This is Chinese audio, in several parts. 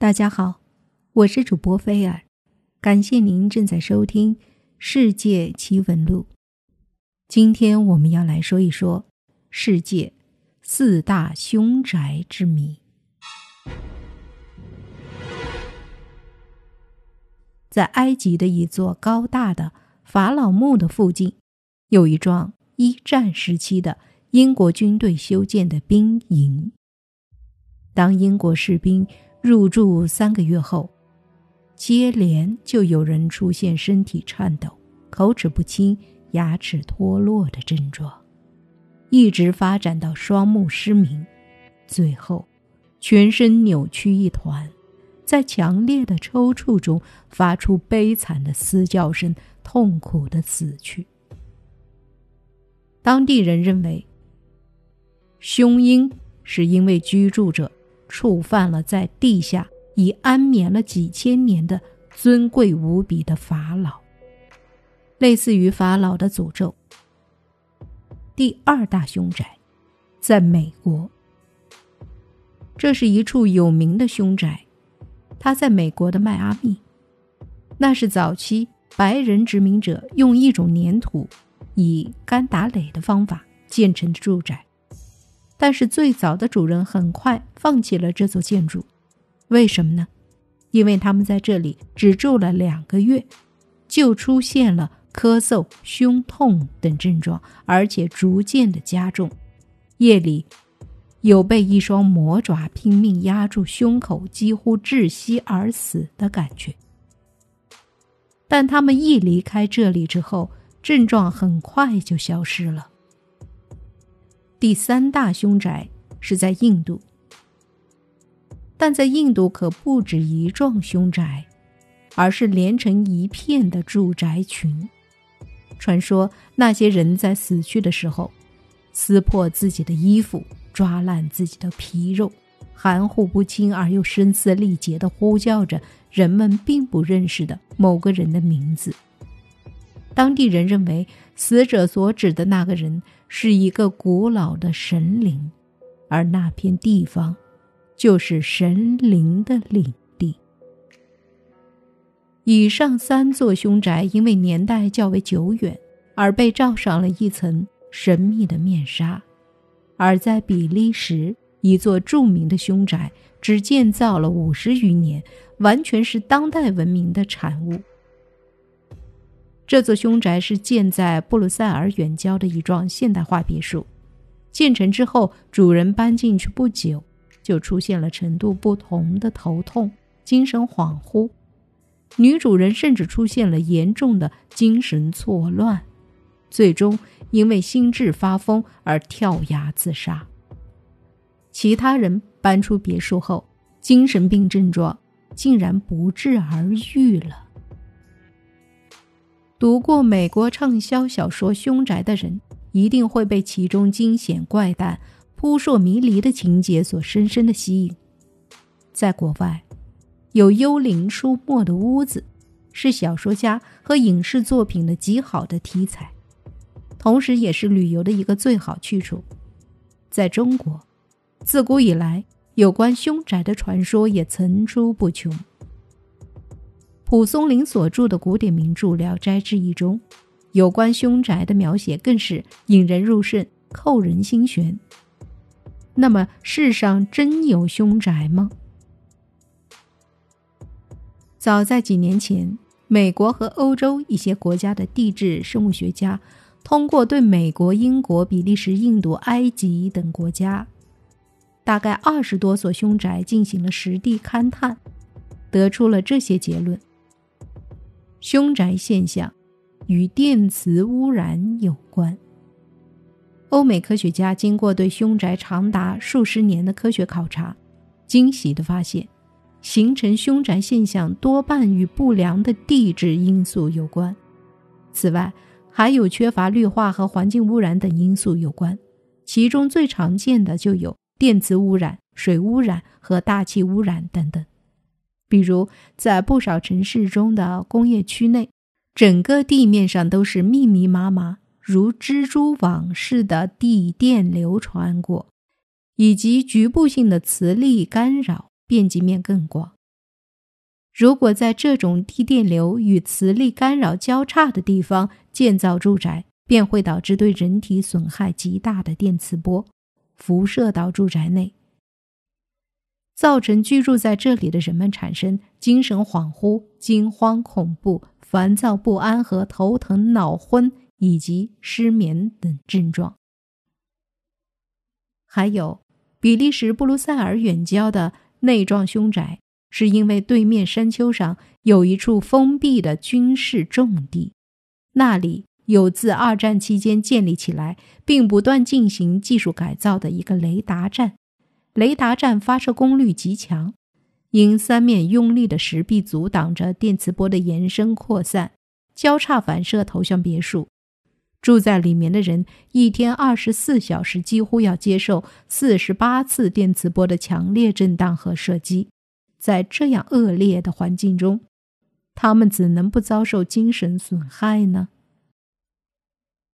大家好，我是主播菲尔，感谢您正在收听《世界奇闻录》。今天我们要来说一说世界四大凶宅之谜。在埃及的一座高大的法老墓的附近，有一幢一战时期的英国军队修建的兵营。当英国士兵入住三个月后，接连就有人出现身体颤抖、口齿不清、牙齿脱落的症状，一直发展到双目失明，最后全身扭曲一团，在强烈的抽搐中发出悲惨的嘶叫声，痛苦的死去。当地人认为，凶因是因为居住者。触犯了在地下已安眠了几千年的尊贵无比的法老，类似于法老的诅咒。第二大凶宅，在美国，这是一处有名的凶宅，它在美国的迈阿密，那是早期白人殖民者用一种粘土，以干打垒的方法建成的住宅。但是最早的主人很快放弃了这座建筑，为什么呢？因为他们在这里只住了两个月，就出现了咳嗽、胸痛等症状，而且逐渐的加重。夜里有被一双魔爪拼命压住胸口，几乎窒息而死的感觉。但他们一离开这里之后，症状很快就消失了。第三大凶宅是在印度，但在印度可不止一幢凶宅，而是连成一片的住宅群。传说那些人在死去的时候，撕破自己的衣服，抓烂自己的皮肉，含糊不清而又声嘶力竭地呼叫着人们并不认识的某个人的名字。当地人认为，死者所指的那个人是一个古老的神灵，而那片地方就是神灵的领地。以上三座凶宅因为年代较为久远，而被罩上了一层神秘的面纱；而在比利时，一座著名的凶宅只建造了五十余年，完全是当代文明的产物。这座凶宅是建在布鲁塞尔远郊的一幢现代化别墅。建成之后，主人搬进去不久，就出现了程度不同的头痛、精神恍惚，女主人甚至出现了严重的精神错乱，最终因为心智发疯而跳崖自杀。其他人搬出别墅后，精神病症状竟然不治而愈了。读过美国畅销小说《凶宅》的人，一定会被其中惊险怪诞、扑朔迷离的情节所深深的吸引。在国外，有幽灵出没的屋子，是小说家和影视作品的极好的题材，同时也是旅游的一个最好去处。在中国，自古以来有关凶宅的传说也层出不穷。蒲松龄所著的古典名著《聊斋志异》中，有关凶宅的描写更是引人入胜、扣人心弦。那么，世上真有凶宅吗？早在几年前，美国和欧洲一些国家的地质生物学家，通过对美国、英国、比利时、印度、埃及等国家大概二十多所凶宅进行了实地勘探，得出了这些结论。凶宅现象与电磁污染有关。欧美科学家经过对凶宅长达数十年的科学考察，惊喜地发现，形成凶宅现象多半与不良的地质因素有关。此外，还有缺乏绿化和环境污染等因素有关。其中最常见的就有电磁污染、水污染和大气污染等等。比如，在不少城市中的工业区内，整个地面上都是密密麻麻、如蜘蛛网似的地电流穿过，以及局部性的磁力干扰，面积面更广，如果在这种低电流与磁力干扰交叉的地方建造住宅，便会导致对人体损害极大的电磁波辐射到住宅内，造成居住在这里的人们产生精神恍惚、惊慌恐怖、烦躁不安和头疼、脑昏以及失眠等症状。还有，比利时布鲁塞尔远郊的内状凶宅。是因为对面山丘上有一处封闭的军事重地，那里有自二战期间建立起来并不断进行技术改造的一个雷达站。雷达站发射功率极强，因三面用力的石壁阻挡着电磁波的延伸扩散，交叉反射投向别墅。住在里面的人一天二十四小时几乎要接受四十八次电磁波的强烈震荡和射击。在这样恶劣的环境中，他们怎能不遭受精神损害呢？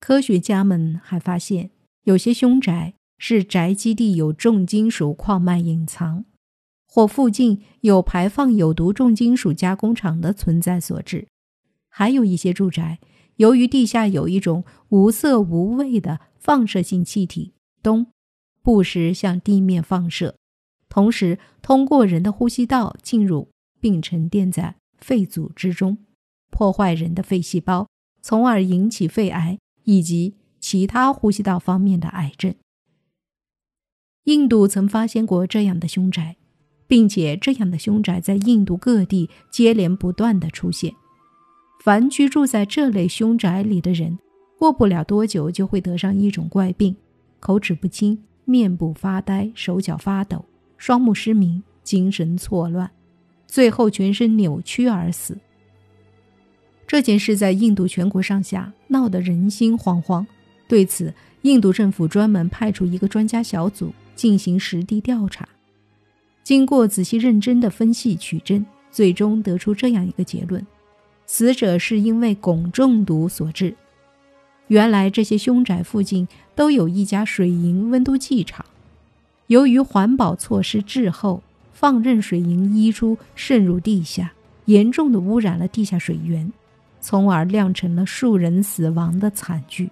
科学家们还发现，有些凶宅是宅基地有重金属矿脉隐藏，或附近有排放有毒重金属加工厂的存在所致；还有一些住宅，由于地下有一种无色无味的放射性气体氡，不时向地面放射。同时，通过人的呼吸道进入并沉淀在肺组织中，破坏人的肺细胞，从而引起肺癌以及其他呼吸道方面的癌症。印度曾发现过这样的凶宅，并且这样的凶宅在印度各地接连不断的出现。凡居住在这类凶宅里的人，过不了多久就会得上一种怪病：口齿不清、面部发呆、手脚发抖。双目失明，精神错乱，最后全身扭曲而死。这件事在印度全国上下闹得人心惶惶。对此，印度政府专门派出一个专家小组进行实地调查。经过仔细认真的分析取证，最终得出这样一个结论：死者是因为汞中毒所致。原来，这些凶宅附近都有一家水银温度计厂。由于环保措施滞后，放任水银溢出渗入地下，严重的污染了地下水源，从而酿成了数人死亡的惨剧。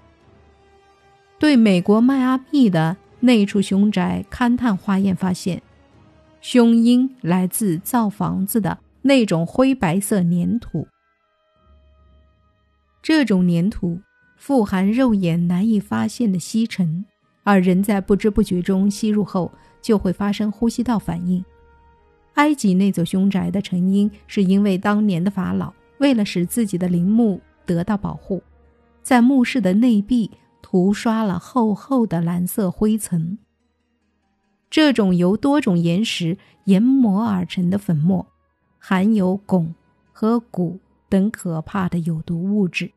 对美国迈阿密的那处凶宅勘探化验发现，凶因来自造房子的那种灰白色粘土。这种粘土富含肉眼难以发现的吸尘。而人在不知不觉中吸入后，就会发生呼吸道反应。埃及那座凶宅的成因，是因为当年的法老为了使自己的陵墓得到保护，在墓室的内壁涂刷了厚厚的蓝色灰层。这种由多种岩石研磨而成的粉末，含有汞和钴等可怕的有毒物质。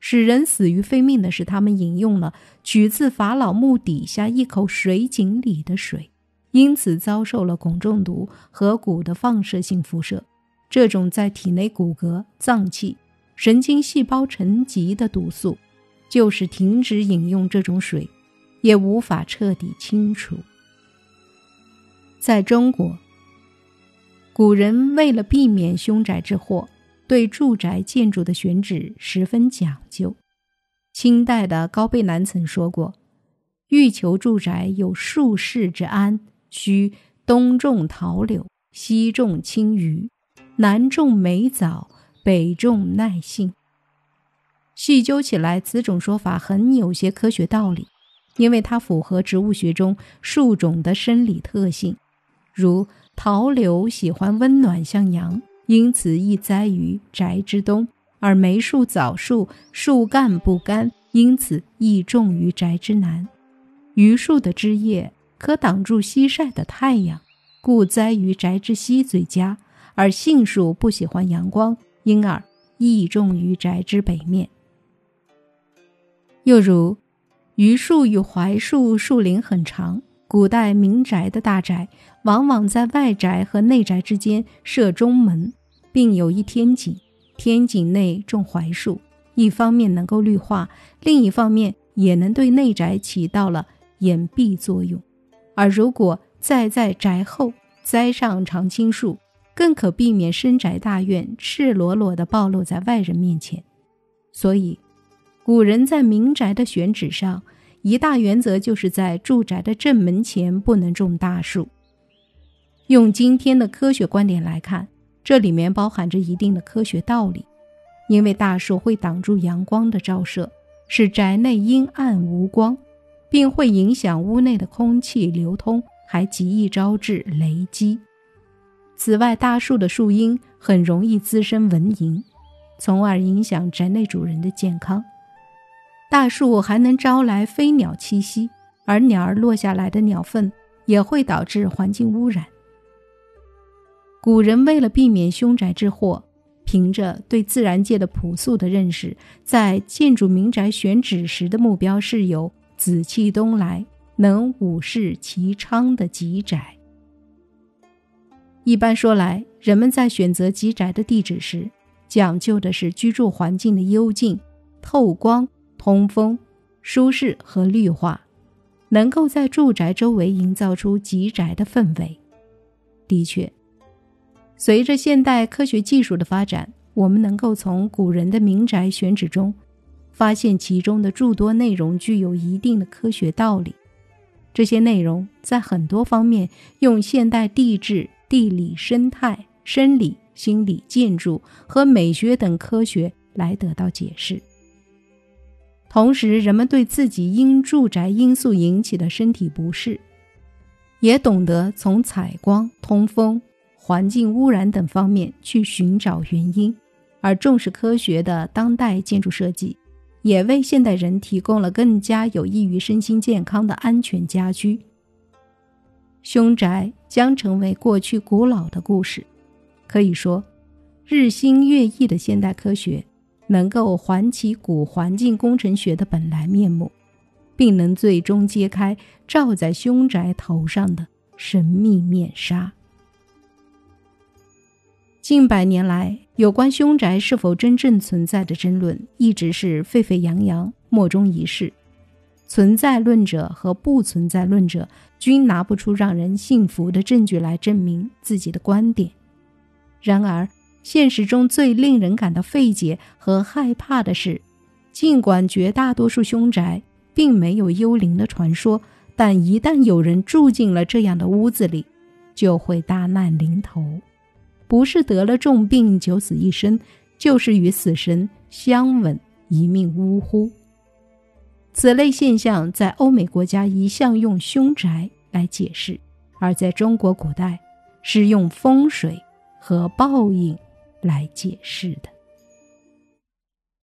使人死于非命的是，他们饮用了取自法老墓底下一口水井里的水，因此遭受了汞中毒和钴的放射性辐射。这种在体内骨骼、脏器、神经细胞沉积的毒素，就是停止饮用这种水，也无法彻底清除。在中国，古人为了避免凶宅之祸。对住宅建筑的选址十分讲究。清代的高贝南曾说过：“欲求住宅有数世之安，需东种桃柳，西种青鱼，南种梅枣，北种耐杏。”细究起来，此种说法很有些科学道理，因为它符合植物学中树种的生理特性，如桃柳喜欢温暖向阳。因此，易栽于宅之东；而梅树、枣树树干不干，因此易种于宅之南。榆树的枝叶可挡住西晒的太阳，故栽于宅之西最佳；而杏树不喜欢阳光，因而易种于宅之北面。又如，榆树与槐树树龄很长，古代民宅的大宅。往往在外宅和内宅之间设中门，并有一天井。天井内种槐树，一方面能够绿化，另一方面也能对内宅起到了掩蔽作用。而如果再在宅后栽上常青树，更可避免深宅大院赤裸裸地暴露在外人面前。所以，古人在民宅的选址上，一大原则就是在住宅的正门前不能种大树。用今天的科学观点来看，这里面包含着一定的科学道理，因为大树会挡住阳光的照射，使宅内阴暗无光，并会影响屋内的空气流通，还极易招致雷击。此外，大树的树荫很容易滋生蚊蝇，从而影响宅内主人的健康。大树还能招来飞鸟栖息，而鸟儿落下来的鸟粪也会导致环境污染。古人为了避免凶宅之祸，凭着对自然界的朴素的认识，在建筑民宅选址时的目标是有紫气东来、能五世其昌的吉宅。一般说来，人们在选择吉宅的地址时，讲究的是居住环境的幽静、透光、通风、舒适和绿化，能够在住宅周围营造出吉宅的氛围。的确。随着现代科学技术的发展，我们能够从古人的民宅选址中，发现其中的诸多内容具有一定的科学道理。这些内容在很多方面用现代地质、地理、生态、生理、心理、建筑和美学等科学来得到解释。同时，人们对自己因住宅因素引起的身体不适，也懂得从采光、通风。环境污染等方面去寻找原因，而重视科学的当代建筑设计，也为现代人提供了更加有益于身心健康的安全家居。凶宅将成为过去古老的故事。可以说，日新月异的现代科学能够还起古环境工程学的本来面目，并能最终揭开罩在凶宅头上的神秘面纱。近百年来，有关凶宅是否真正存在的争论一直是沸沸扬扬、莫衷一是。存在论者和不存在论者均拿不出让人信服的证据来证明自己的观点。然而，现实中最令人感到费解和害怕的是，尽管绝大多数凶宅并没有幽灵的传说，但一旦有人住进了这样的屋子里，就会大难临头。不是得了重病九死一生，就是与死神相吻一命呜呼。此类现象在欧美国家一向用凶宅来解释，而在中国古代是用风水和报应来解释的。